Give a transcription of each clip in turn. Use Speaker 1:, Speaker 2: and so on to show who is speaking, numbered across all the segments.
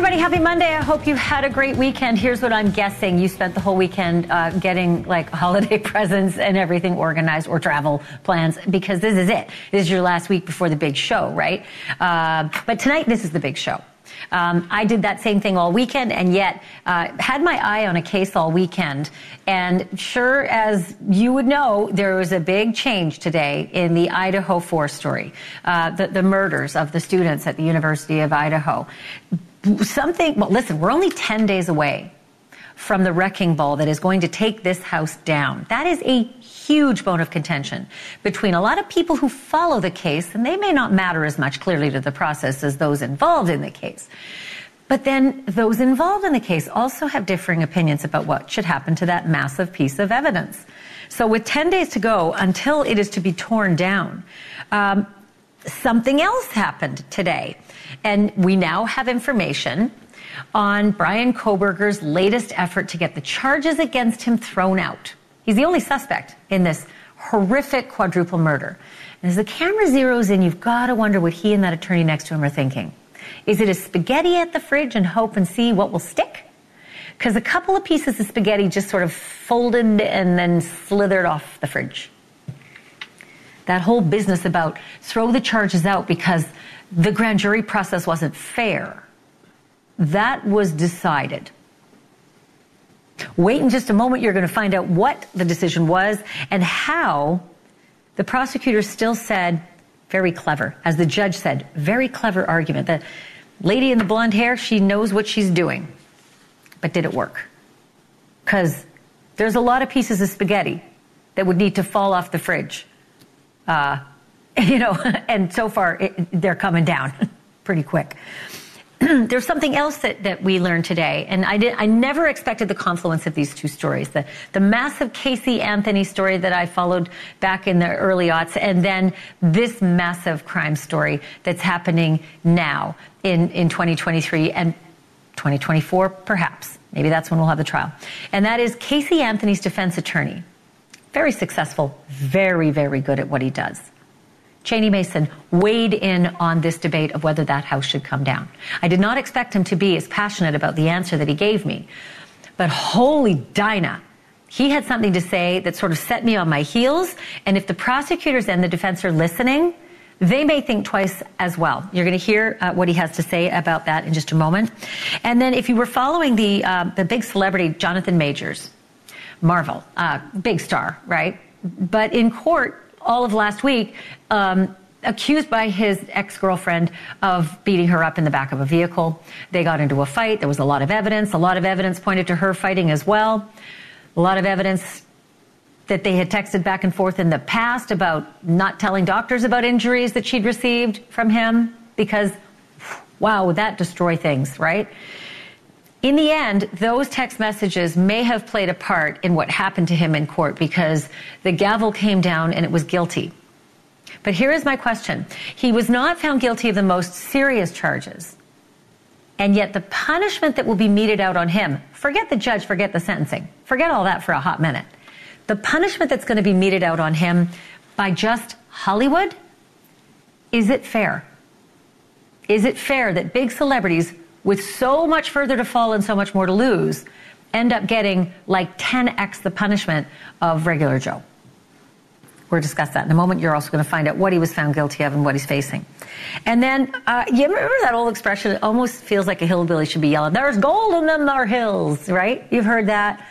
Speaker 1: everybody. Happy Monday. I hope you had a great weekend. Here's what I'm guessing. You spent the whole weekend uh, getting like holiday presents and everything organized or travel plans because this is it. This is your last week before the big show, right? Uh, but tonight, this is the big show. Um, I did that same thing all weekend and yet uh, had my eye on a case all weekend. And sure as you would know, there was a big change today in the Idaho 4 story, uh, the, the murders of the students at the University of Idaho something, well, listen, we're only 10 days away from the wrecking ball that is going to take this house down. That is a huge bone of contention between a lot of people who follow the case, and they may not matter as much clearly to the process as those involved in the case. But then those involved in the case also have differing opinions about what should happen to that massive piece of evidence. So with 10 days to go until it is to be torn down, um, something else happened today. And we now have information on Brian Kohberger's latest effort to get the charges against him thrown out. He's the only suspect in this horrific quadruple murder. And as the camera zeroes in, you've got to wonder what he and that attorney next to him are thinking. Is it a spaghetti at the fridge and hope and see what will stick? Because a couple of pieces of spaghetti just sort of folded and then slithered off the fridge. That whole business about throw the charges out because the grand jury process wasn't fair. That was decided. Wait in just a moment, you're going to find out what the decision was and how the prosecutor still said, very clever. As the judge said, very clever argument. The lady in the blonde hair, she knows what she's doing. But did it work? Because there's a lot of pieces of spaghetti that would need to fall off the fridge. Uh, you know, and so far it, they're coming down pretty quick. There's something else that, that we learned today, and I did I never expected the confluence of these two stories. The the massive Casey Anthony story that I followed back in the early aughts, and then this massive crime story that's happening now in, in 2023 and 2024, perhaps. Maybe that's when we'll have the trial. And that is Casey Anthony's defense attorney. Very successful, very, very good at what he does. Cheney Mason weighed in on this debate of whether that house should come down. I did not expect him to be as passionate about the answer that he gave me. But holy Dinah, he had something to say that sort of set me on my heels. And if the prosecutors and the defense are listening, they may think twice as well. You're going to hear uh, what he has to say about that in just a moment. And then if you were following the, uh, the big celebrity, Jonathan Majors, Marvel, uh, big star, right? But in court, all of last week, um, accused by his ex-girlfriend of beating her up in the back of a vehicle. They got into a fight. There was a lot of evidence. A lot of evidence pointed to her fighting as well. A lot of evidence that they had texted back and forth in the past about not telling doctors about injuries that she'd received from him because, wow, would that destroy things, right? In the end, those text messages may have played a part in what happened to him in court because the gavel came down and it was guilty. But here is my question. He was not found guilty of the most serious charges. And yet the punishment that will be meted out on him, forget the judge, forget the sentencing, forget all that for a hot minute. The punishment that's going to be meted out on him by just Hollywood, is it fair? Is it fair that big celebrities with so much further to fall and so much more to lose, end up getting like 10x the punishment of regular Joe. We'll discuss that in a moment. You're also going to find out what he was found guilty of and what he's facing. And then, uh, you remember that old expression? It almost feels like a hillbilly should be yelling, there's gold in them there hills, right? You've heard that.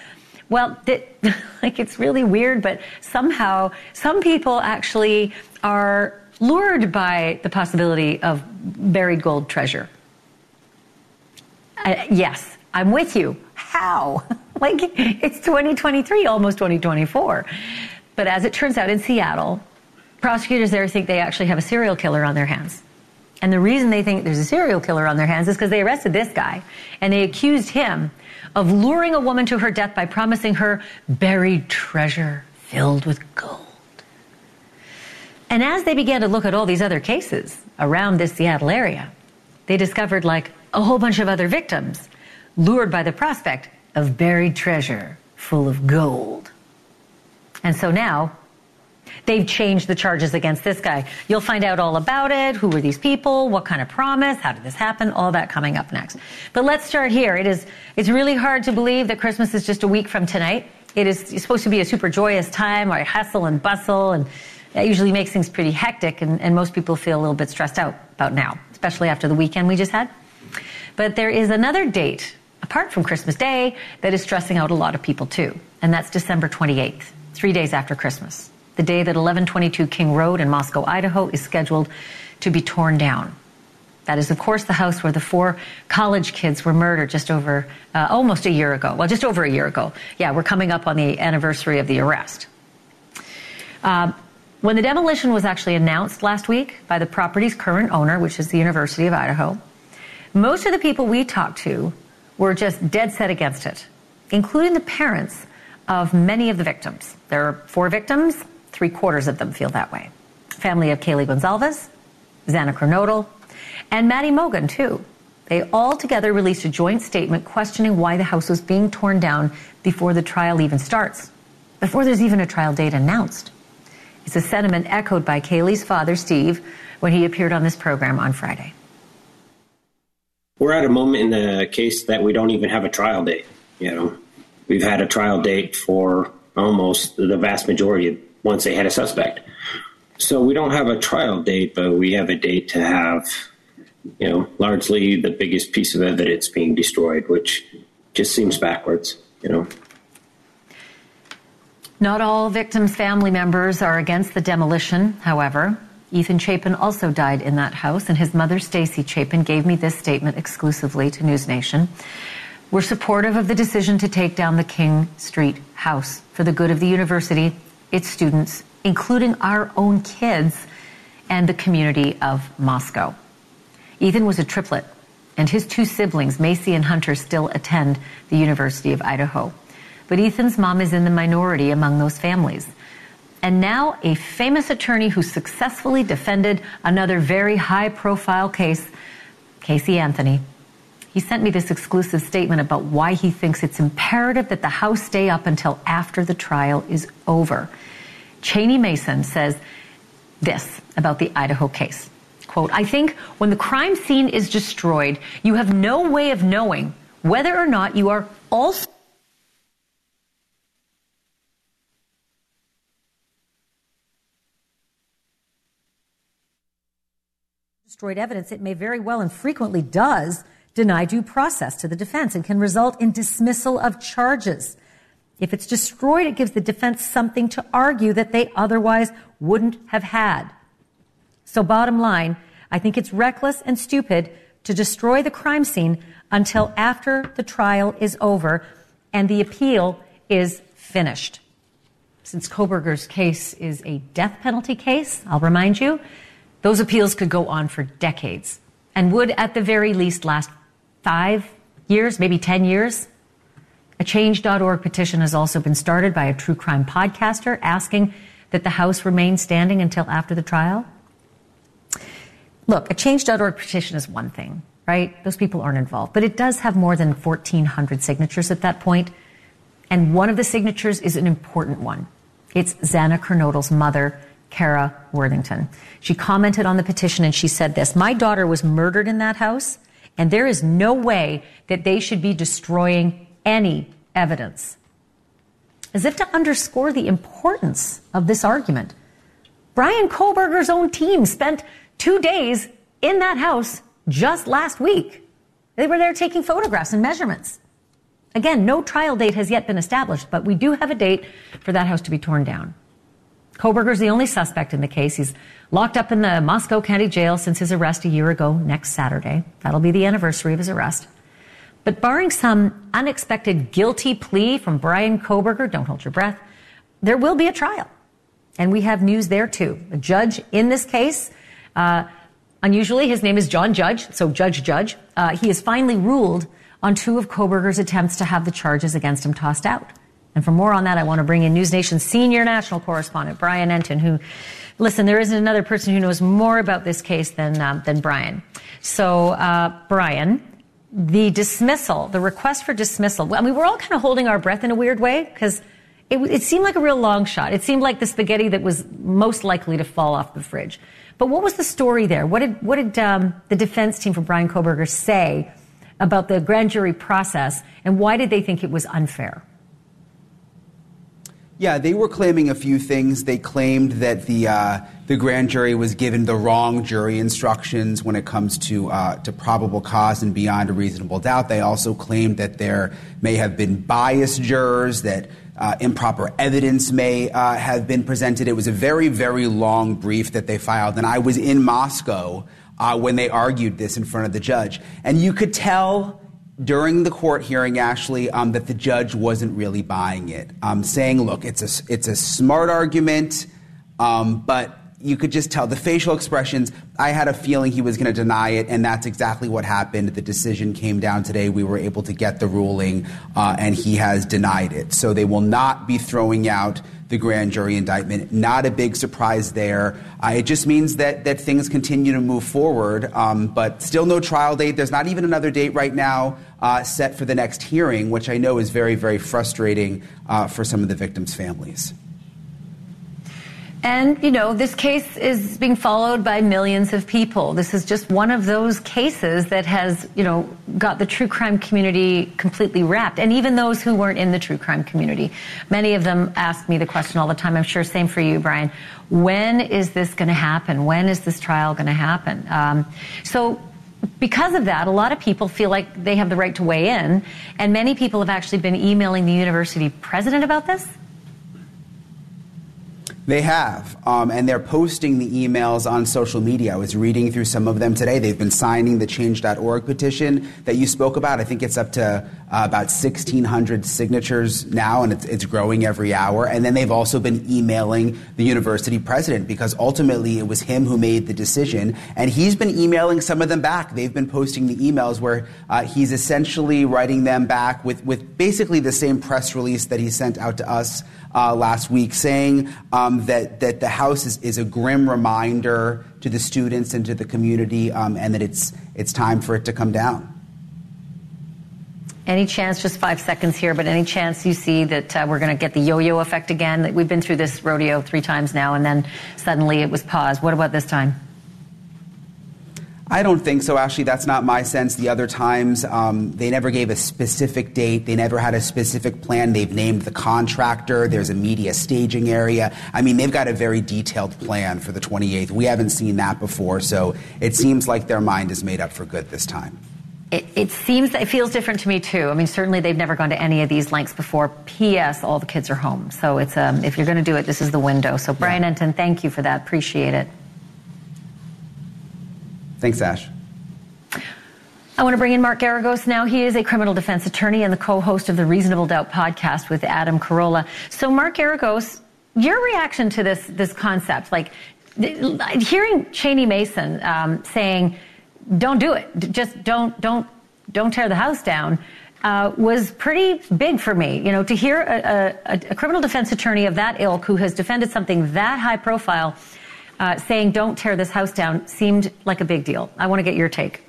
Speaker 1: Well, like it's really weird, but somehow some people actually are lured by the possibility of buried gold treasure. Yes, I'm with you. How? like, it's 2023, almost 2024. But as it turns out in Seattle, prosecutors there think they actually have a serial killer on their hands. And the reason they think there's a serial killer on their hands is because they arrested this guy and they accused him of luring a woman to her death by promising her buried treasure filled with gold. And as they began to look at all these other cases around this Seattle area, they discovered like a whole bunch of other victims, lured by the prospect of buried treasure full of gold. And so now, They've changed the charges against this guy. You'll find out all about it. Who were these people? What kind of promise? How did this happen? All that coming up next. But let's start here. It is, it's really hard to believe that Christmas is just a week from tonight. It is supposed to be a super joyous time where hustle and bustle and that usually makes things pretty hectic and, and most people feel a little bit stressed out about now, especially after the weekend we just had. But there is another date apart from Christmas Day that is stressing out a lot of people too. And that's December 28th, three days after Christmas the day that 1122 King Road in Moscow, Idaho is scheduled to be torn down. That is, of course, the house where the four college kids were murdered just over, uh, almost a year ago. Well, just over a year ago. Yeah, we're coming up on the anniversary of the arrest. Uh, when the demolition was actually announced last week by the property's current owner, which is the University of Idaho, most of the people we talked to were just dead set against it, including the parents of many of the victims. There are four victims. Three quarters of them feel that way. Family of Kaylee Goncalves, Xana Kernodle, and Maddie Mogen, too. They all together released a joint statement questioning why the house was being torn down before the trial even starts, before there's even a trial date announced. It's a sentiment echoed by Kaylee's father, Steve, when he appeared on this program on Friday.
Speaker 2: We're at a moment in the case that we don't even have a trial date. You know, we've had a trial date for almost the vast majority once they had a suspect. So we don't have a trial date, but we have a date to have, you know, largely the biggest piece of evidence being destroyed, which just seems backwards, you know.
Speaker 1: Not all victims' family members are against the demolition, however. Ethan Chapin also died in that house, and his mother, Stacy Chapin, gave me this statement exclusively to News Nation. We're supportive of the decision to take down the King Street house for the good of the university its students, including our own kids and the community of Moscow. Ethan was a triplet, and his two siblings, Maizie and Hunter, still attend the University of Idaho. But Ethan's mom is in the minority among those families. And now, a famous attorney who successfully defended another very high profile case, Casey Anthony. He sent me this exclusive statement about why he thinks it's imperative that the House stay up until after the trial is over. Cheney Mason says this about the Idaho case. Quote, I think when the crime scene is destroyed, you have no way of knowing whether or not you are also destroyed evidence, it may very well and frequently does deny due process to the defense and can result in dismissal of charges. If it's destroyed, it gives the defense something to argue that they otherwise wouldn't have had. So bottom line, I think it's reckless and stupid to destroy the crime scene until after the trial is over and the appeal is finished. Since Kohberger's case is a death penalty case, I'll remind you, those appeals could go on for decades and would at the very least last five years, maybe 10 years. A change.org petition has also been started by a true crime podcaster asking that the House remain standing until after the trial. Look, a change.org petition is one thing, right? Those people aren't involved, but it does have more than 1,400 signatures at that point, And one of the signatures is an important one. It's Xana Kernodle's mother, Kara Worthington. She commented on the petition and she said this My daughter was murdered in that house, and there is no way that they should be destroying any evidence. As if to underscore the importance of this argument, Brian Kohberger's own team spent two days in that house just last week. They were there taking photographs and measurements. Again, no trial date has yet been established, but we do have a date for that house to be torn down. Kohberger's the only suspect in the case. He's locked up in the Moscow County Jail since his arrest a year ago next Saturday. That'll be the anniversary of his arrest. But barring some unexpected guilty plea from Brian Kohberger, don't hold your breath, there will be a trial. And we have news there too. A judge in this case, uh, unusually, his name is John Judge, so Judge Judge, uh, he has finally ruled on two of Kohberger's attempts to have the charges against him tossed out. And for more on that, I want to bring in News Nation's senior national correspondent, Brian Entin, who, listen, there isn't another person who knows more about this case than, um, than Brian. So, uh, Brian, the dismissal, the request for dismissal, I mean, we're all kind of holding our breath in a weird way because it, it seemed like a real long shot. It seemed like the spaghetti that was most likely to fall off the fridge. But what was the story there? What did, what did um, the defense team for Brian Kohberger say about the grand jury process, and why did they think it was unfair?
Speaker 3: Yeah, they were claiming a few things. They claimed that the uh, the grand jury was given the wrong jury instructions when it comes to uh, to probable cause and beyond a reasonable doubt. They also claimed that there may have been biased jurors, that uh, improper evidence may uh, have been presented. It was a very very long brief that they filed, and I was in Moscow uh, when they argued this in front of the judge, and you could tell during the court hearing, Ashley, um, that the judge wasn't really buying it, um, saying, "Look, it's a it's a smart argument, um, but." You could just tell the facial expressions. I had a feeling he was going to deny it, and that's exactly what happened. The decision came down today. We were able to get the ruling, uh, and he has denied it. So they will not be throwing out the grand jury indictment. Not a big surprise there. Uh, it just means that that things continue to move forward, um, but still no trial date. There's not even another date right now uh, set for the next hearing, which I know is very, very frustrating uh, for some of the victims' families.
Speaker 1: And, you know, this case is being followed by millions of people. This is just one of those cases that has, you know, got the true crime community completely wrapped. And even those who weren't in the true crime community. Many of them ask me the question all the time. I'm sure same for you, Brian. When is this going to happen? When is this trial going to happen? Um, so because of that, a lot of people feel like they have the right to weigh in, and many people have actually been emailing the university president about this.
Speaker 3: They have, um, and they're posting the emails on social media. I was reading through some of them today. They've been signing the Change.org petition that you spoke about. I think it's up to uh, about 1,600 signatures now, and it's, it's growing every hour. And then they've also been emailing the university president because ultimately it was him who made the decision, and he's been emailing some of them back. They've been posting the emails where uh, he's essentially writing them back with, with basically the same press release that he sent out to us uh, last week, saying um, that that the House is, is a grim reminder to the students and to the community, um, and that it's it's time for it to come down.
Speaker 1: Any chance, just five seconds here, but any chance you see that uh, we're going to get the yo-yo effect again? That we've been through this rodeo three times now, and then suddenly it was paused. What about this time?
Speaker 3: I don't think so. Actually, that's not my sense. The other times, um, they never gave a specific date. They never had a specific plan. They've named the contractor. There's a media staging area. I mean, they've got a very detailed plan for the 28th. We haven't seen that before, so it seems like their mind is made up for good this time.
Speaker 1: It, it, seems it feels different to me too. I mean, certainly they've never gone to any of these lengths before. P.S. All the kids are home, so it's um, if you're going to do it, this is the window. So, Brian yeah. Entin, thank you for that. Appreciate it.
Speaker 3: Thanks, Ash.
Speaker 1: I want to bring in Mark Geragos now. He is a criminal defense attorney and the co-host of the Reasonable Doubt podcast with Adam Carolla. So, Mark Geragos, your reaction to this this concept, like hearing Cheney Mason um, saying, "Don't do it. Just don't don't don't tear the house down." Uh, was pretty big for me. You know, to hear a, a, a criminal defense attorney of that ilk who has defended something that high profile uh, saying don't tear this house down seemed like a big deal. I want to get your take.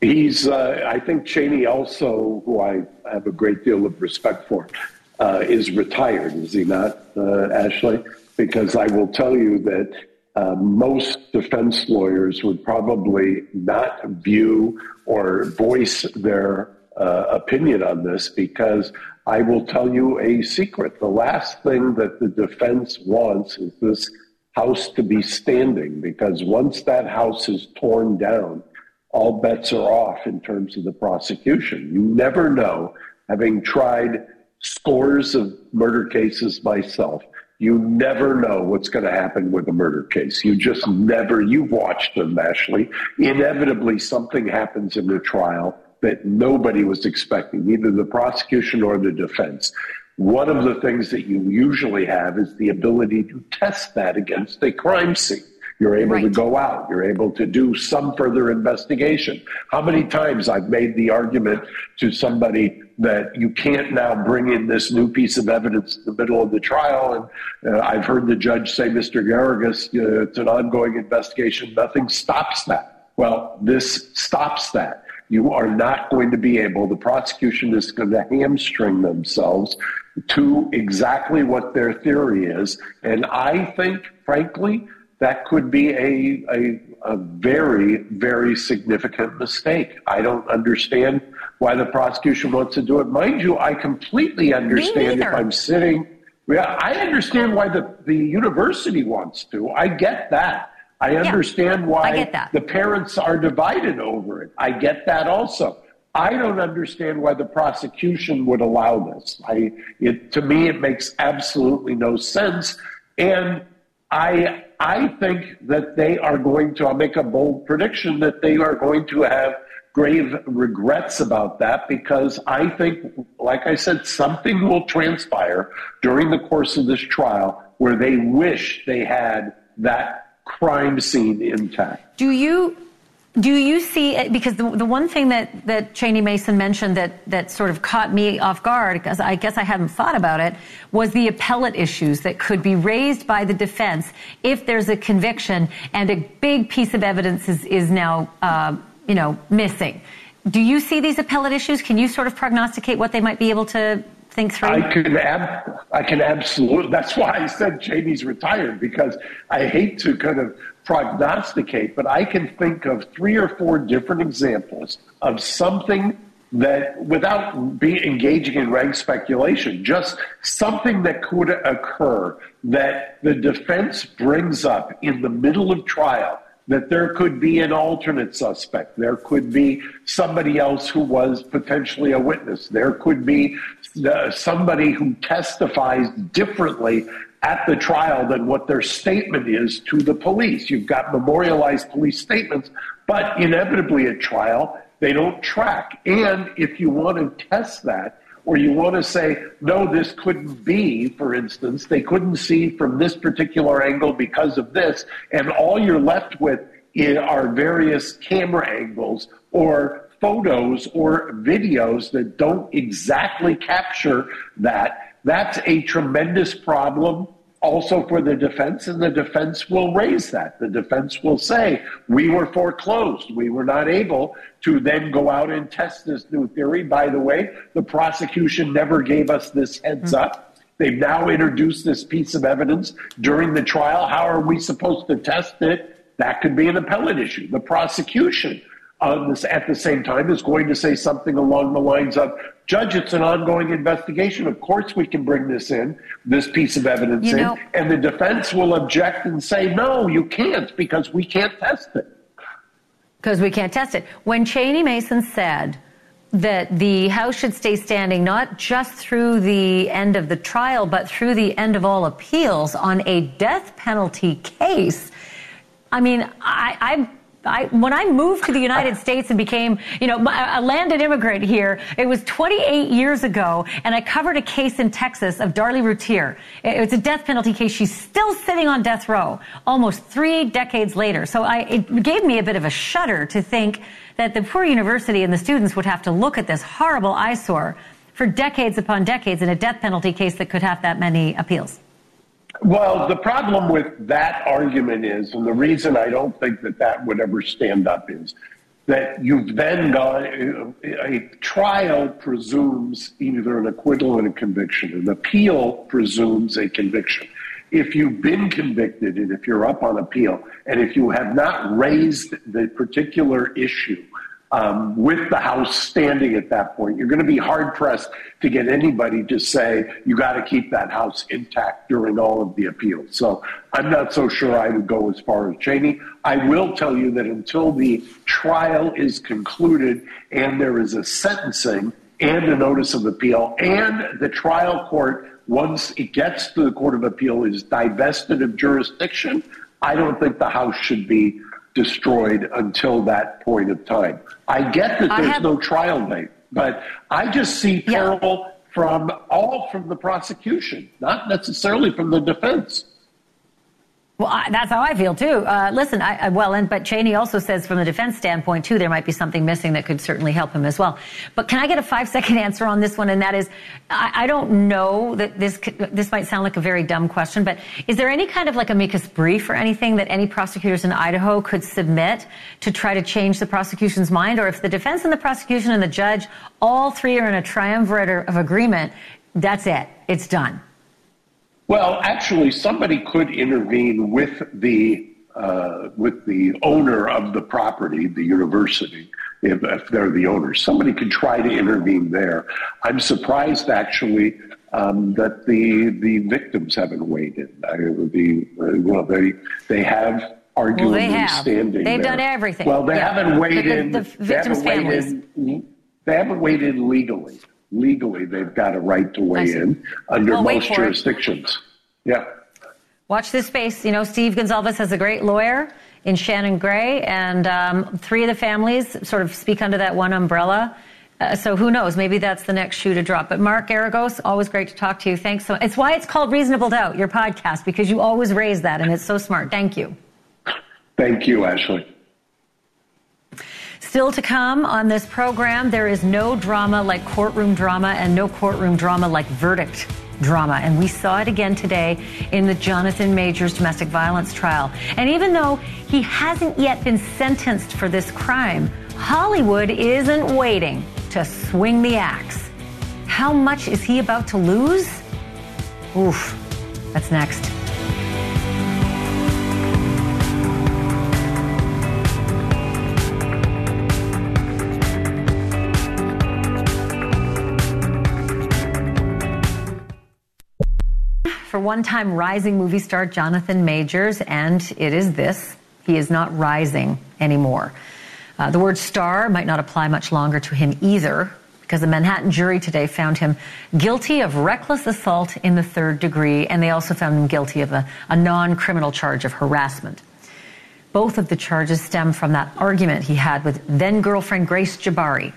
Speaker 4: He's, uh, I think Cheney also, who I have a great deal of respect for, uh, is retired, is he not, uh, Ashley? Because I will tell you that uh, most defense lawyers would probably not view or voice their opinion on this because I will tell you a secret. The last thing that the defense wants is this house to be standing because once that house is torn down, all bets are off in terms of the prosecution. You never know, having tried scores of murder cases myself, you never know what's going to happen with a murder case. You just never, you've watched them, Ashley. Inevitably, something happens in the trial that nobody was expecting, neither the prosecution or the defense. One of the things that you usually have is the ability to test that against a crime scene. You're able right. to go out. You're able to do some further investigation. How many times I've made the argument to somebody that you can't now bring in this new piece of evidence in the middle of the trial. And uh, I've heard the judge say, Mr. Geragos, uh, it's an ongoing investigation. Nothing stops that. Well, this stops that. You are not going to be able, the prosecution is going to hamstring themselves to exactly what their theory is. And I think, frankly, that could be a, a, a very, very significant mistake. I don't understand why the prosecution wants to do it. Mind you, I completely understand if I'm sitting. Yeah, I understand why the, the university wants to. I get that. I understand yeah, why the parents are divided over it. I get that also. I don't understand why the prosecution would allow this. I, it, to me, it makes absolutely no sense. And I, I think that they are going to, I'll make a bold prediction that they are going to have grave regrets about that because I think, like I said, something will transpire during the course of this trial where they wish they had that crime scene intact.
Speaker 1: Do you do you see because the, the one thing that, that Cheney Mason mentioned that, that sort of caught me off guard because I guess I hadn't thought about it was the appellate issues that could be raised by the defense if there's a conviction and a big piece of evidence is, is now uh, you know missing. Do you see these appellate issues? Can you sort of prognosticate what they might be able to think through?
Speaker 4: I can, ab- I can absolutely. That's why I said Cheney's retired because I hate to kind of prognosticate, but I can think of three or four different examples of something that, without be engaging in rank speculation, just something that could occur that the defense brings up in the middle of trial that there could be an alternate suspect. There could be somebody else who was potentially a witness. There could be somebody who testifies differently at the trial than what their statement is to the police. You've got memorialized police statements, but inevitably at trial, they don't track. And if you want to test that, or you want to say, no, this couldn't be, for instance, they couldn't see from this particular angle because of this, and all you're left with are various camera angles or photos or videos that don't exactly capture that, that's a tremendous problem also for the defense, and the defense will raise that. The defense will say, we were foreclosed. We were not able to then go out and test this new theory. By the way, the prosecution never gave us this heads mm-hmm. up. They've now introduced this piece of evidence during the trial. How are we supposed to test it? That could be an appellate issue. The prosecution on Uh, this at the same time is going to say something along the lines of, Judge, it's an ongoing investigation. Of course, we can bring this in, this piece of evidence you know, and the defense will object and say, no, you can't because we can't test it.
Speaker 1: Because we can't test it. When Cheney Mason said that the House should stay standing not just through the end of the trial, but through the end of all appeals on a death penalty case, I mean, I, I I, when I moved to the United States and became, you know, a landed immigrant here, it was 28 years ago, and I covered a case in Texas of Darlie Routier. It was a death penalty case. She's still sitting on death row almost three decades later. So I, it gave me a bit of a shudder to think that the poor university and the students would have to look at this horrible eyesore for decades upon decades in a death penalty case that could have that many appeals.
Speaker 4: Well, the problem with that argument is, and the reason I don't think that that would ever stand up is that you've then got uh, a trial presumes either an acquittal and a conviction. An appeal presumes a conviction. If you've been convicted and if you're up on appeal, and if you have not raised the particular issue um, with the House standing at that point. You're going to be hard pressed to get anybody to say you got to keep that House intact during all of the appeals. So I'm not so sure I would go as far as Cheney. I will tell you that until the trial is concluded and there is a sentencing and a notice of appeal and the trial court, once it gets to the Court of Appeal, is divested of jurisdiction, I don't think the House should be destroyed until that point of time. I get that there's have, no trial date, but I just see peril yeah. from all from the prosecution, not necessarily from the defense.
Speaker 1: Well, I, that's how I feel too. Uh, listen, I, I, well, and but Cheney also says from the defense standpoint too, there might be something missing that could certainly help him as well. But can I get a five second answer on this one? And that is, I, don't know that this this might sound like a very dumb question, but is there any kind of like amicus brief or anything that any prosecutors in Idaho could submit to try to change the prosecution's mind, or if the defense and the prosecution and the judge all three are in a triumvirate of agreement? that's it. It's done.
Speaker 4: Well, actually, somebody could intervene with the uh, with the owner of the property, the university, if, if, they're the owners. Somebody could try to intervene there. I'm surprised, actually, um, that the the victims haven't weighed in. I, the, uh, well, they they have arguably well, they have. standing.
Speaker 1: They've
Speaker 4: there.
Speaker 1: done everything.
Speaker 4: Well, they
Speaker 1: yeah.
Speaker 4: haven't weighed
Speaker 1: the,
Speaker 4: in.
Speaker 1: The, the victims'
Speaker 4: they
Speaker 1: families.
Speaker 4: In, they haven't weighed in legally. Legally, they've got a right to weigh in under
Speaker 1: well,
Speaker 4: most jurisdictions. It. Yeah.
Speaker 1: Watch this space. You know, Steve Goncalves has a great lawyer in Shannon Gray, and um, three of the families sort of speak under that one umbrella. Uh, so who knows? Maybe that's the next shoe to drop. But Mark Geragos, always great to talk to you. Thanks so. It's why it's called Reasonable Doubt, your podcast, because you always raise that, and it's so smart. Thank you.
Speaker 4: Thank you, Ashley.
Speaker 1: Still to come on this program, there is no drama like courtroom drama and no courtroom drama like verdict drama. And we saw it again today in the Jonathan Majors domestic violence trial. And even though he hasn't yet been sentenced for this crime, Hollywood isn't waiting to swing the axe. How much is he about to lose? Oof. That's next. One time rising movie star Jonathan Majors, and it is this he is not rising anymore. Uh, the word star might not apply much longer to him either, because the Manhattan jury today found him guilty of reckless assault in the third degree, and they also found him guilty of a, a non criminal charge of harassment. Both of the charges stem from that argument he had with then girlfriend Grace Jabbari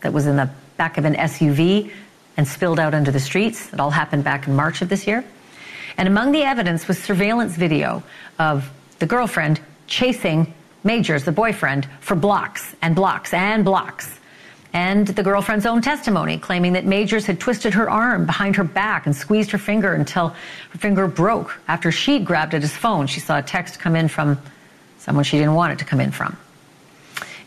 Speaker 1: that was in the back of an SUV and spilled out into the streets. It all happened back in March of this year. And among the evidence was surveillance video of the girlfriend chasing Majors, the boyfriend, for blocks and blocks and blocks. And the girlfriend's own testimony claiming that Majors had twisted her arm behind her back and squeezed her finger until her finger broke. After she grabbed at his phone, she saw a text come in from someone she didn't want it to come in from.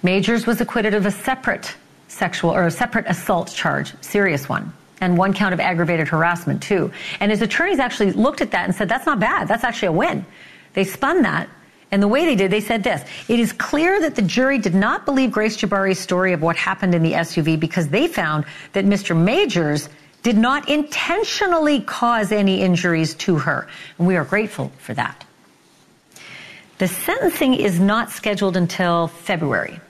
Speaker 1: Majors was acquitted of a separate sexual or a separate assault charge, serious one and one count of aggravated harassment too. And his attorneys actually looked at that and said, that's not bad. That's actually a win. They spun that. And the way they did, they said this. It is clear that the jury did not believe Grace Jabbari's story of what happened in the SUV because they found that Mr. Majors did not intentionally cause any injuries to her. And we are grateful for that. The sentencing is not scheduled until February.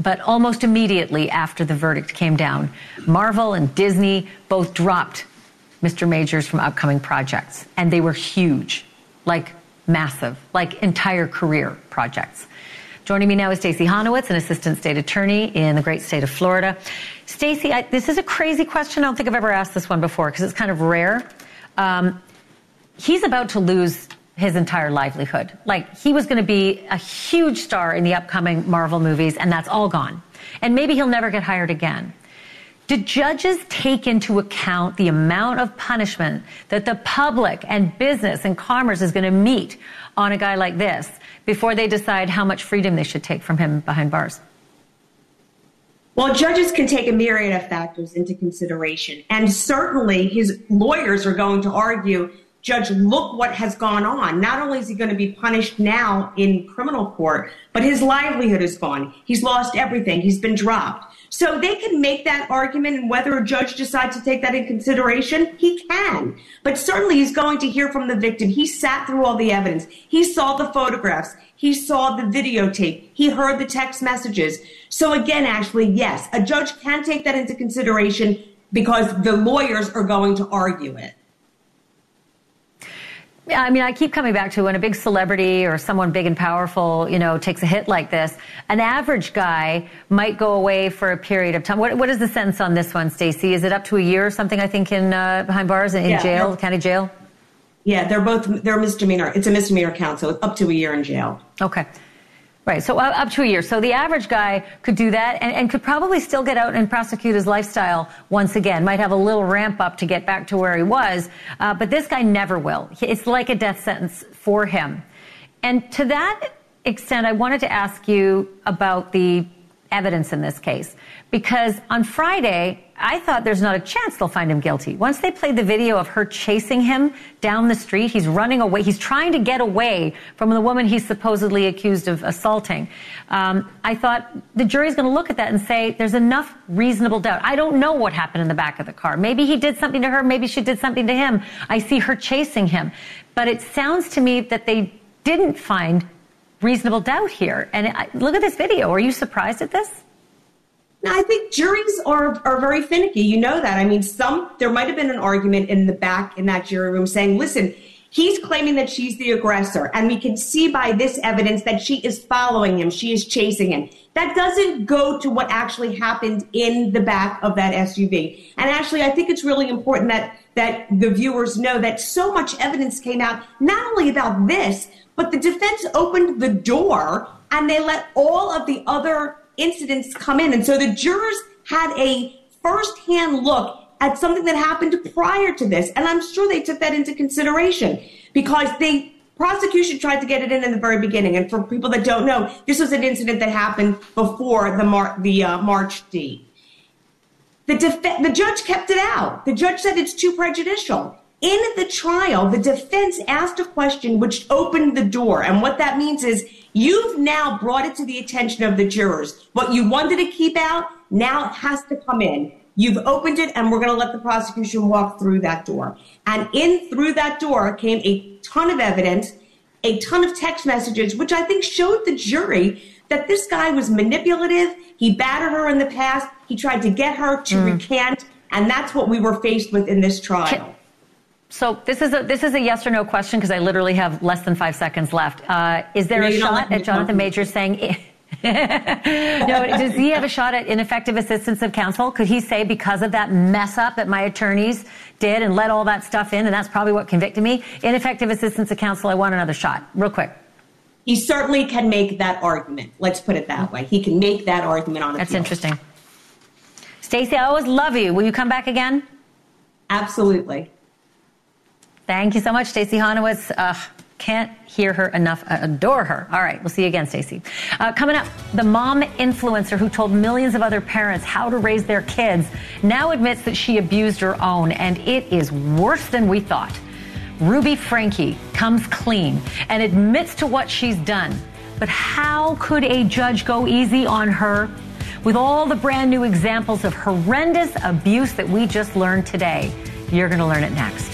Speaker 1: But almost immediately after the verdict came down, Marvel and Disney both dropped Mr. Majors from upcoming projects. And they were huge, like massive, like entire career projects. Joining me now is Stacey Honowitz, an assistant state attorney in the great state of Florida. Stacey, this is a crazy question. I don't think I've ever asked this one before because it's kind of rare. Um, he's about to lose his entire livelihood. Like he was going to be a huge star in the upcoming Marvel movies, and that's all gone. And maybe he'll never get hired again. Do judges take into account the amount of punishment that the public and business and commerce is going to meet on a guy like this before they decide how much freedom they should take from him behind bars?
Speaker 5: Well, judges can take a myriad of factors into consideration. And certainly his lawyers are going to argue Judge, look what has gone on. Not only is he going to be punished now in criminal court, but his livelihood is gone. He's lost everything. He's been dropped. So they can make that argument, and whether a judge decides to take that in consideration, he can. But certainly he's going to hear from the victim. He sat through all the evidence. He saw the photographs. He saw the videotape. He heard the text messages. So again, Ashley, yes, a judge can take that into consideration because the lawyers are going to argue it.
Speaker 1: I mean, I keep coming back to when a big celebrity or someone big and powerful, you know, takes a hit like this, an average guy might go away for a period of time. What, what is the sentence on this one, Stacey? Is it up to a year or something, I think, in uh, behind bars, in yeah, jail, county jail?
Speaker 5: Yeah, they're both, they're misdemeanor. It's a misdemeanor count, so it's up to a year in jail.
Speaker 1: Okay. Right, so up to a year. So the average guy could do that and, and, could probably still get out and prosecute his lifestyle once again. Might have a little ramp up to get back to where he was, uh, but this guy never will. It's like a death sentence for him. And to that extent, I wanted to ask you about the evidence in this case because on Friday, I thought there's not a chance they'll find him guilty. Once they played the video of her chasing him down the street, he's running away. He's trying to get away from the woman he's supposedly accused of assaulting. Um, I thought the jury's going to look at that and say there's enough reasonable doubt. I don't know what happened in the back of the car. Maybe he did something to her. Maybe she did something to him. I see her chasing him. But it sounds to me that they didn't find reasonable doubt here. And I, look at this video. Are you surprised at this?
Speaker 5: Now, I think juries are, are very finicky. You know that. I mean, some, there might have been an argument in the back in that jury room saying, listen, he's claiming that she's the aggressor. And we can see by this evidence that she is following him. She is chasing him. That doesn't go to what actually happened in the back of that SUV. And actually, I think it's really important that, that the viewers know that so much evidence came out, not only about this, but the defense opened the door and they let all of the other incidents come in. And so the jurors had a firsthand look at something that happened prior to this. And I'm sure they took that into consideration because the prosecution tried to get it in in the very beginning. And for people that don't know, this was an incident that happened before the, Mar- the uh, March date. The, def- the judge kept it out. The judge said it's too prejudicial. In the trial, the defense asked a question which opened the door. And what that means is you've now brought it to the attention of the jurors. What you wanted to keep out now has to come in. You've opened it and we're going to let the prosecution walk through that door. And in through that door came a ton of evidence, a ton of text messages, which I think showed the jury that this guy was manipulative. He battered her in the past. He tried to get her to mm. recant. And that's what we were faced with in this trial.
Speaker 1: So this is a this is a yes or no question because I literally have less than five seconds left. Uh, is there a shot at Jonathan Major saying? no, does he have a shot at ineffective assistance of counsel? Could he say because of that mess up that my attorneys did and let all that stuff in, and that's probably what convicted me? Ineffective assistance of counsel. I want another shot, real quick.
Speaker 5: He certainly can make that argument. Let's put it that way. He can make that argument on.
Speaker 1: That's interesting. Stacey, I always love you. Will you come back again?
Speaker 5: Absolutely.
Speaker 1: Thank you so much, Stacey Honowitz. Uh, can't hear her enough. I adore her. All right, we'll see you again, Stacey. Uh, coming up, the mom influencer who told millions of other parents how to raise their kids now admits that she abused her own, and it is worse than we thought. Ruby Franke comes clean and admits to what she's done. But how could a judge go easy on her with all the brand new examples of horrendous abuse that we just learned today? You're going to learn it next.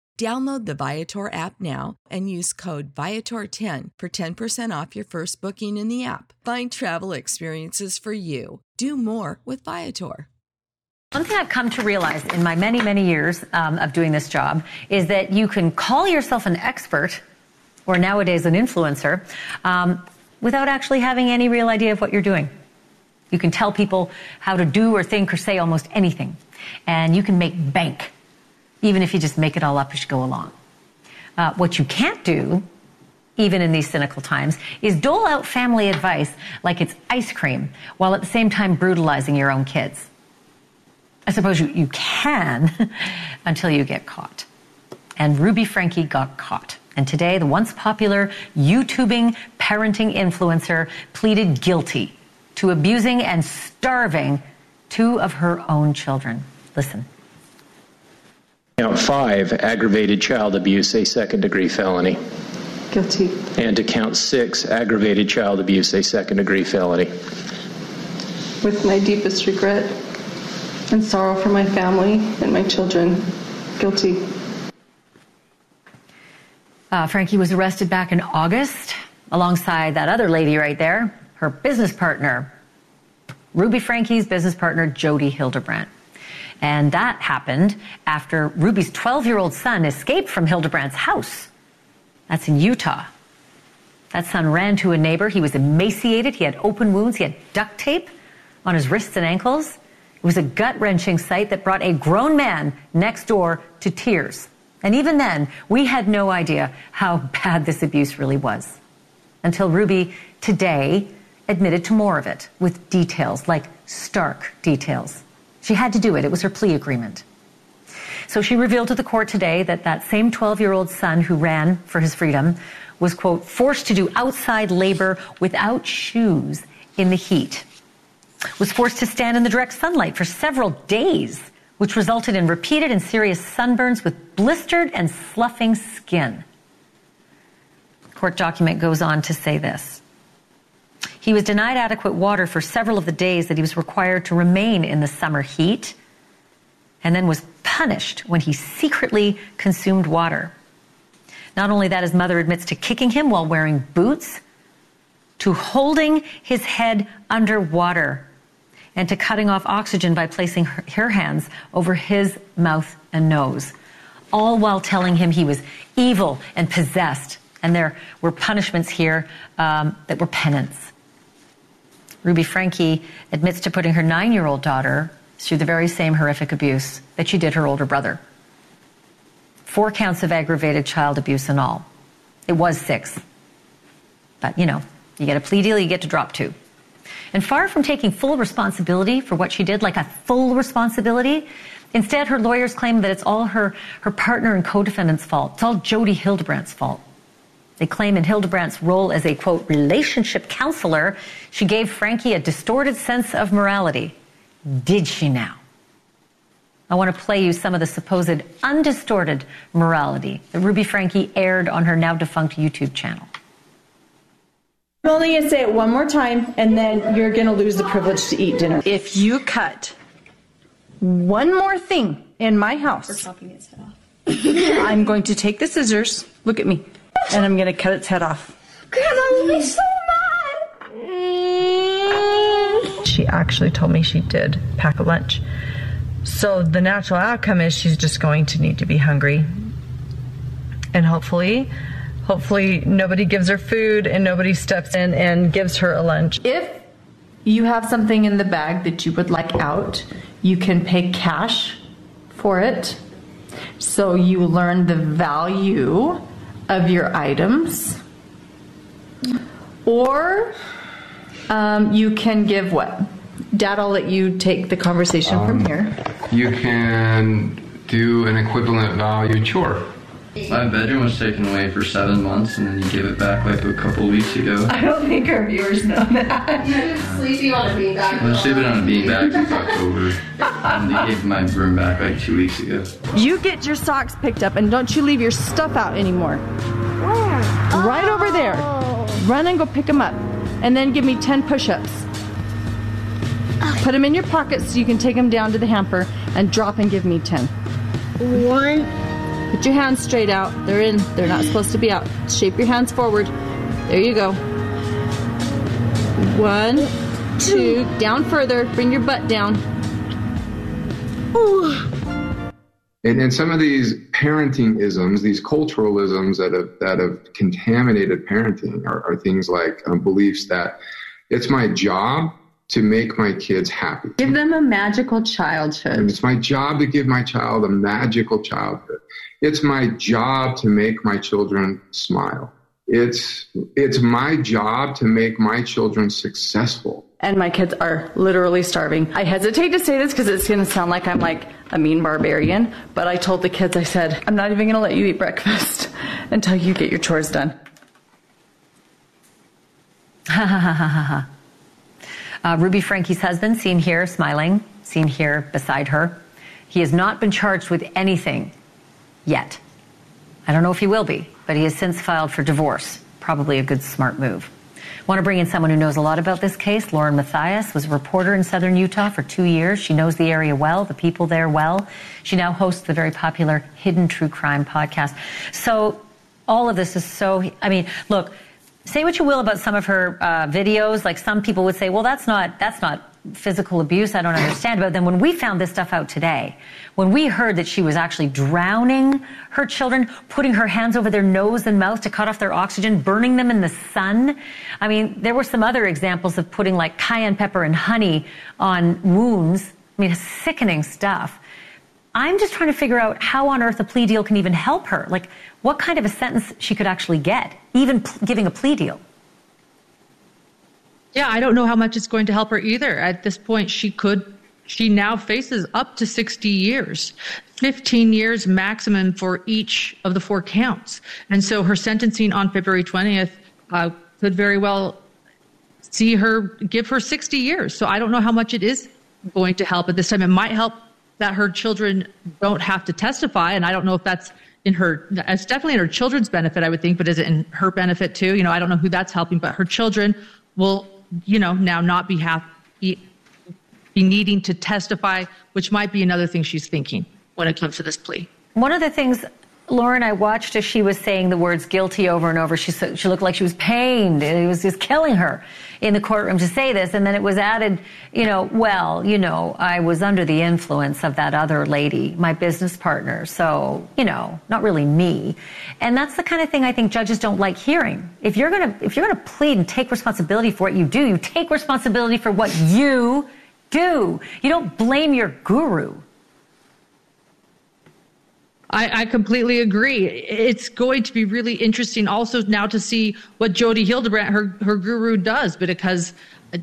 Speaker 6: Download the Viator app now and use code Viator10 for 10% off your first booking in the app. Find travel experiences for you. Do more with Viator.
Speaker 1: One thing I've come to realize in my many, many years um, of doing this job is that you can call yourself an expert or nowadays an influencer um, without actually having any real idea of what you're doing. You can tell people how to do or think or say almost anything, and you can make bank even if you just make it all up as you go along. Uh, what you can't do, even in these cynical times, is dole out family advice like it's ice cream while at the same time brutalizing your own kids. I suppose you, you can until you get caught. And Ruby Franke got caught. And today, the once popular YouTubing parenting influencer pleaded guilty to abusing and starving two of her own children. Listen.
Speaker 7: Count five, aggravated child abuse, a second degree felony.
Speaker 8: Guilty.
Speaker 7: And to count six, aggravated child abuse, a second degree felony.
Speaker 8: With my deepest regret and sorrow for my family and my children, guilty.
Speaker 1: Uh, Franke was arrested back in August alongside that other lady right there, her business partner, Ruby Franke's business partner, Jodi Hildebrandt. And that happened after Ruby's 12 year old son escaped from Hildebrandt's house. That's in Utah. That son ran to a neighbor. He was emaciated. He had open wounds. He had duct tape on his wrists and ankles. It was a gut wrenching sight that brought a grown man next door to tears. And even then, we had no idea how bad this abuse really was. Until Ruby today admitted to more of it with details, like stark details. She had to do it. It was her plea agreement. So she revealed to the court today that that same 12 year old son who ran for his freedom was, quote, forced to do outside labor without shoes in the heat, was forced to stand in the direct sunlight for several days, which resulted in repeated and serious sunburns with blistered and sloughing skin. Court document goes on to say this. He was denied adequate water for several of the days that he was required to remain in the summer heat and then was punished when he secretly consumed water. Not only that, his mother admits to kicking him while wearing boots, to holding his head under water, and to cutting off oxygen by placing her, her hands over his mouth and nose, all while telling him he was evil and possessed. And there were punishments here um, that were penance. Ruby Franke admits to putting her nine year old daughter through the very same horrific abuse that she did her older brother. Four counts of aggravated child abuse in all. It was six. But, you know, you get a plea deal, you get to drop two. And far from taking full responsibility for what she did, like a full responsibility, instead her lawyers claim that it's all her, her partner and co-defendant's fault. It's all Jodi Hildebrandt's fault. They claim in Hildebrandt's role as a quote relationship counselor, she gave Franke a distorted sense of morality. Did she now? I want to play you some of the supposed undistorted morality that Ruby Franke aired on her now defunct YouTube channel.
Speaker 9: I'm only going to say it one more time, and then you're going to lose the privilege to eat dinner. If you cut one more thing in my house, I'm going to take the scissors. Look at me and I'm gonna cut its head off.
Speaker 10: Because I'm gonna be so mad. Mm.
Speaker 11: She actually told me she did pack a lunch. So the natural outcome is she's just going to need to be hungry. And hopefully, hopefully nobody gives her food and nobody steps in and gives her a lunch.
Speaker 9: If you have something in the bag that you would like out, you can pay cash for it. So you learn the value of your items. Or um, you can give what? Dad, I'll let you take the conversation um, from here.
Speaker 12: You can do an equivalent value chore.
Speaker 13: My bedroom was taken away for seven months, and then you gave it back like a couple weeks ago.
Speaker 9: I don't think our viewers know that.
Speaker 10: You've been sleeping on a beanbag.
Speaker 13: I was sleeping on a beanbag since October, and they gave my room back like two weeks ago.
Speaker 9: You get your socks picked up, and don't you leave your stuff out anymore.
Speaker 10: Where?
Speaker 9: Right oh. over there. Run and go pick them up, and then give me 10 push ups. Okay. Put them in your pockets so you can take them down to the hamper and drop and give me 10.
Speaker 10: One.
Speaker 9: Put your hands straight out. They're in. They're not supposed to be out. Shape your hands forward. There you go. One, two, down further. Bring your butt down.
Speaker 10: Ooh.
Speaker 12: And, and some of these parenting isms, these cultural isms that have that have contaminated parenting, are, are things like um, beliefs that it's my job to make my kids happy.
Speaker 9: Give them a magical childhood.
Speaker 12: And it's my job to give my child a magical childhood. It's my job to make my children smile. It's it's my job to make my children successful.
Speaker 9: And my kids are literally starving. I hesitate to say this because it's going to sound like I'm like a mean barbarian, but I told the kids I said, "I'm not even going to let you eat breakfast until you get your chores done."
Speaker 1: Ha ha ha ha ha. Uh, Ruby Franke's husband, seen here smiling, seen here beside her. He has not been charged with anything yet. I don't know if he will be, but he has since filed for divorce. Probably a good, smart move. Want to bring in someone who knows a lot about this case. Lauren Matthias was a reporter in southern Utah for two years. She knows the area well, the people there well. She now hosts the very popular Hidden True Crime podcast. So all of this is so. I mean, look, say what you will about some of her uh, videos. Like some people would say, well, that's not that's not physical abuse. I don't understand. But then when we found this stuff out today, when we heard that she was actually drowning her children, putting her hands over their nose and mouth to cut off their oxygen, burning them in the sun. I mean, there were some other examples of putting like cayenne pepper and honey on wounds. I mean, sickening stuff. I'm just trying to figure out how on earth a plea deal can even help her. Like, what kind of a sentence she could actually get, even giving a plea deal.
Speaker 14: Yeah, I don't know how much it's going to help her either. At this point, she could, she now faces up to 60 years, 15 years maximum for each of the four counts. And so her sentencing on February 20th uh, could very well see her give her 60 years. So I don't know how much it is going to help at this time. It might help that her children don't have to testify. And I don't know if that's in her, it's definitely in her children's benefit, I would think, but is it in her benefit too? You know, I don't know who that's helping, but her children will you know, now not be, be, be needing to testify, which might be another thing she's thinking when it comes to this plea.
Speaker 1: One of the things Lauren, I watched as she was saying the words guilty over and over. She, she looked like she was pained. It was just killing her in the courtroom to say this. And then it was added, you know, well, you know, I was under the influence of that other lady, my business partner. So, you know, not really me. And that's the kind of thing I think judges don't like hearing. If you're going to, if you're going to plead and take responsibility for what you do, you take responsibility for what you do. You don't blame your guru.
Speaker 14: I, I, completely agree. It's going to be really interesting also now to see what Jodi Hildebrandt, her, her guru, does, because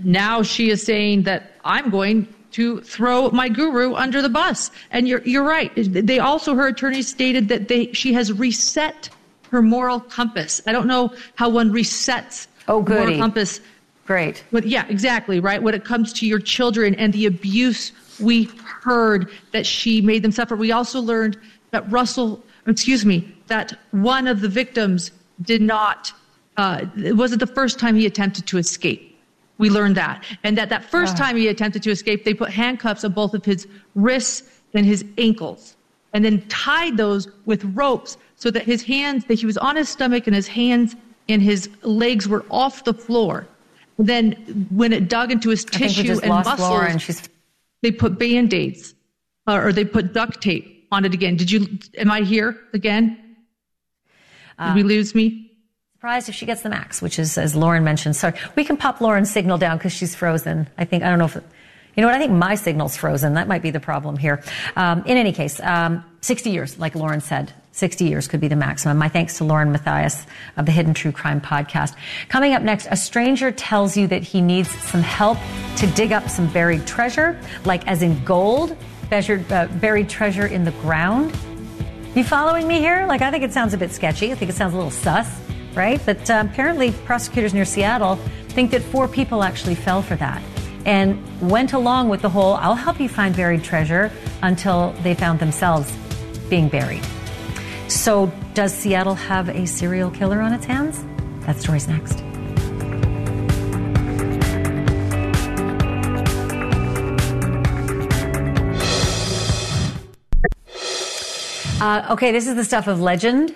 Speaker 14: now she is saying that I'm going to throw my guru under the bus. And you're, you're right. They also, her attorney stated that they, she has reset her moral compass. I don't know how one resets
Speaker 1: oh, goody.
Speaker 14: moral compass.
Speaker 1: Great.
Speaker 14: But yeah, exactly, right? When it comes to your children and the abuse we heard that she made them suffer. We also learned that Russell, excuse me, that one of the victims did not, uh, it wasn't the first time he attempted to escape. We learned that. And that that first time he attempted to escape, they put handcuffs on both of his wrists and his ankles and then tied those with ropes so that his hands, that he was on his stomach and his hands and his legs were off the floor. then when it dug into his tissue and muscles, they put band-aids uh, or they put duct tape on it again. Did you, am I here again? Did we uh, lose me?
Speaker 1: Surprised if she gets the max, which is, as Lauren mentioned. Sorry, we can pop Lauren's signal down because she's frozen. I think, I don't know if, you know what, I think my signal's frozen. That might be the problem here. Um, in any case, um, 60 years, like Lauren said. 60 years could be the maximum. My thanks to Lauren Matthias of the Hidden True Crime podcast. Coming up next, a stranger tells you that he needs some help to dig up some buried treasure, like as in gold uh, buried treasure in the ground. You following me here? Like, I think it sounds a bit sketchy. I think it sounds a little sus, right? But uh, apparently, prosecutors near Seattle think that four people actually fell for that and went along with the whole I'll help you find buried treasure until they found themselves being buried. So, does Seattle have a serial killer on its hands? That story's next. Uh, okay, this is the stuff of legend.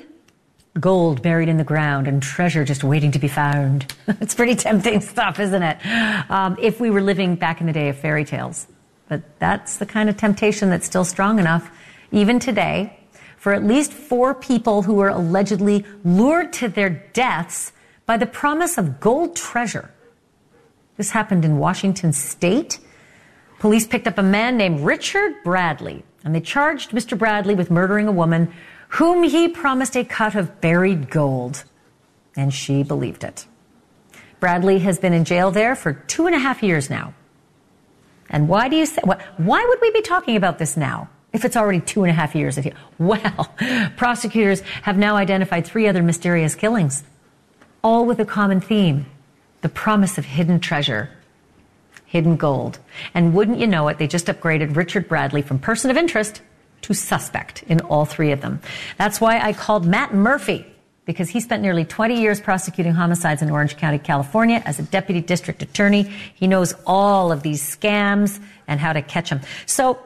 Speaker 1: Gold buried in the ground and treasure just waiting to be found. it's pretty tempting stuff, isn't it? Um, if we were living back in the day of fairy tales. But that's the kind of temptation that's still strong enough, even today, for at least four people who were allegedly lured to their deaths by the promise of gold treasure. This happened in Washington state. Police picked up a man named Richard Bradley and they charged Mr. Bradley with murdering a woman whom he promised a cut of buried gold. And she believed it. Bradley has been in jail there for two and a half years now. And why do you say, why would we be talking about this now? If it's already two and a half years. Well, prosecutors have now identified three other mysterious killings, all with a common theme the promise of hidden treasure hidden gold. And wouldn't you know it, they just upgraded Richard Bradley from person of interest to suspect in all three of them. That's why I called Matt Murphy because he spent nearly 20 years prosecuting homicides in Orange County, California as a deputy district attorney. He knows all of these scams and how to catch them. So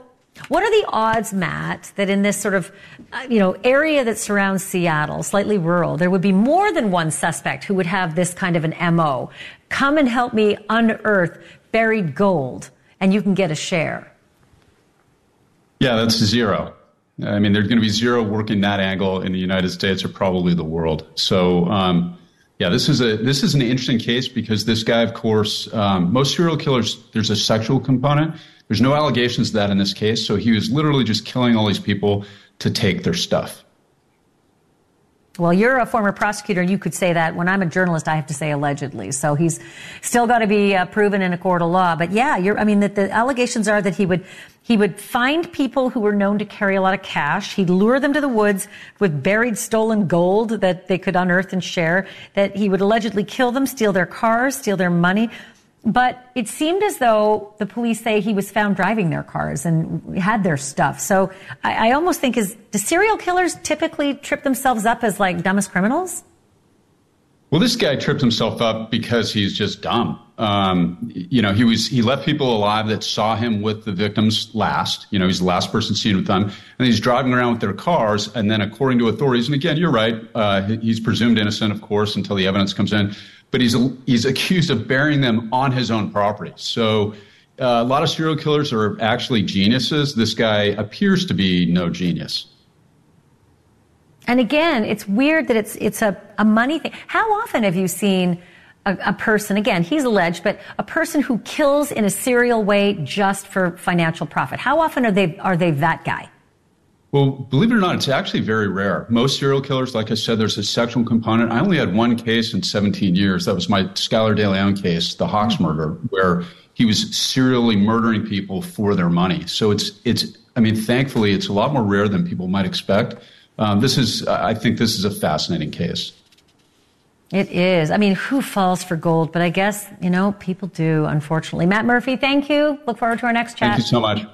Speaker 1: What are the odds, Matt, that in this sort of, uh, you know, area that surrounds Seattle, slightly rural, there would be more than one suspect who would have this kind of an MO? Come and help me unearth buried gold, and you can get a share.
Speaker 15: Yeah, that's zero. I mean, there's going to be zero work in that angle in the United States or probably the world. So, um, yeah, this is a this is an interesting case because this guy, of course, um, most serial killers, there's a sexual component. There's no allegations of that in this case. So he was literally just killing all these people to take their stuff.
Speaker 1: Well, you're a former prosecutor, and you could say that. When I'm a journalist, I have to say allegedly. So he's still got to be uh, proven in a court of law. But yeah, I mean, that the allegations are that he would he would find people who were known to carry a lot of cash. He'd lure them to the woods with buried stolen gold that they could unearth and share. That he would allegedly kill them, steal their cars, steal their money. But it seemed as though the police say he was found driving their cars and had their stuff. So I, I almost think is do serial killers typically trip themselves up as like dumbest criminals?
Speaker 15: Well, this guy tripped himself up because he's just dumb. Um, you know, he was he left people alive that saw him with the victims last. You know, he's the last person seen with them, and he's driving around with their cars. And then, according to authorities, and again, you're right, uh, he's presumed innocent, of course, until the evidence comes in but he's he's accused of burying them on his own property. So uh, a lot of serial killers are actually geniuses. This guy appears to be no genius.
Speaker 1: And again, it's weird that it's it's a, a money thing. How often have you seen a, a, person, again, he's alleged, but a person who kills in a serial way just for financial profit? How often are they are they that guy?
Speaker 15: Well, believe it or not, it's actually very rare. Most serial killers, like I said, there's a sexual component. I only had one case in 17 years. That was my Skylar Deleon case, the Hawks mm-hmm. murder, where he was serially murdering people for their money. So it's it's. I mean, thankfully, it's a lot more rare than people might expect. Um, this is, I think, this is a fascinating case.
Speaker 1: It is. I mean, who falls for gold? But I guess you know people do. Unfortunately, Matt Murphy, thank you. Look forward to our next chat.
Speaker 15: Thank you so much.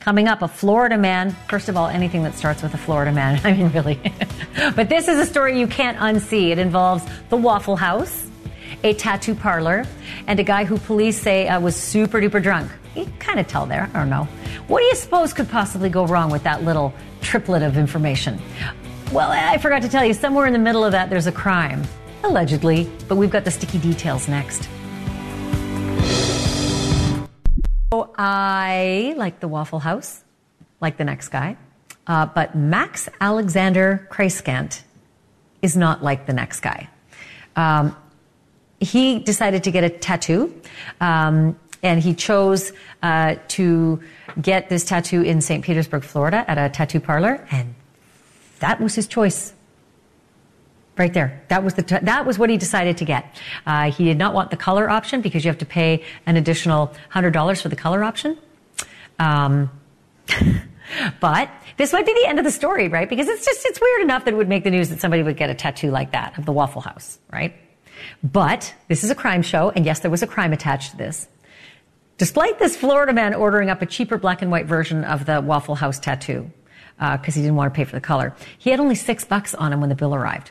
Speaker 1: Coming up, a Florida man. First of all, anything that starts with a Florida man. I mean, really. but this is a story you can't unsee. It involves the Waffle House, a tattoo parlor, and a guy who police say uh, was super duper drunk. You kind of tell there. I don't know. What do you suppose could possibly go wrong with that little triplet of information? Well, I forgot to tell you, somewhere in the middle of that, there's a crime. Allegedly, but we've got the sticky details next. I like the Waffle House, like the next guy. Uh, but Max Alexander Kreiskant is not like the next guy. Um, he decided to get a tattoo, um, and he chose uh, to get this tattoo in St. Petersburg, Florida, at a tattoo parlor, and that was his choice. Right there. That was the t- that was what he decided to get. Uh, he did not want the color option because you have to pay an additional hundred dollars for the color option. Um, but this might be the end of the story, right? Because it's just it's weird enough that it would make the news that somebody would get a tattoo like that of the Waffle House, right? But this is a crime show, and yes, there was a crime attached to this. Despite this Florida man ordering up a cheaper black and white version of the Waffle House tattoo because uh, he didn't want to pay for the color, he had only six bucks on him when the bill arrived.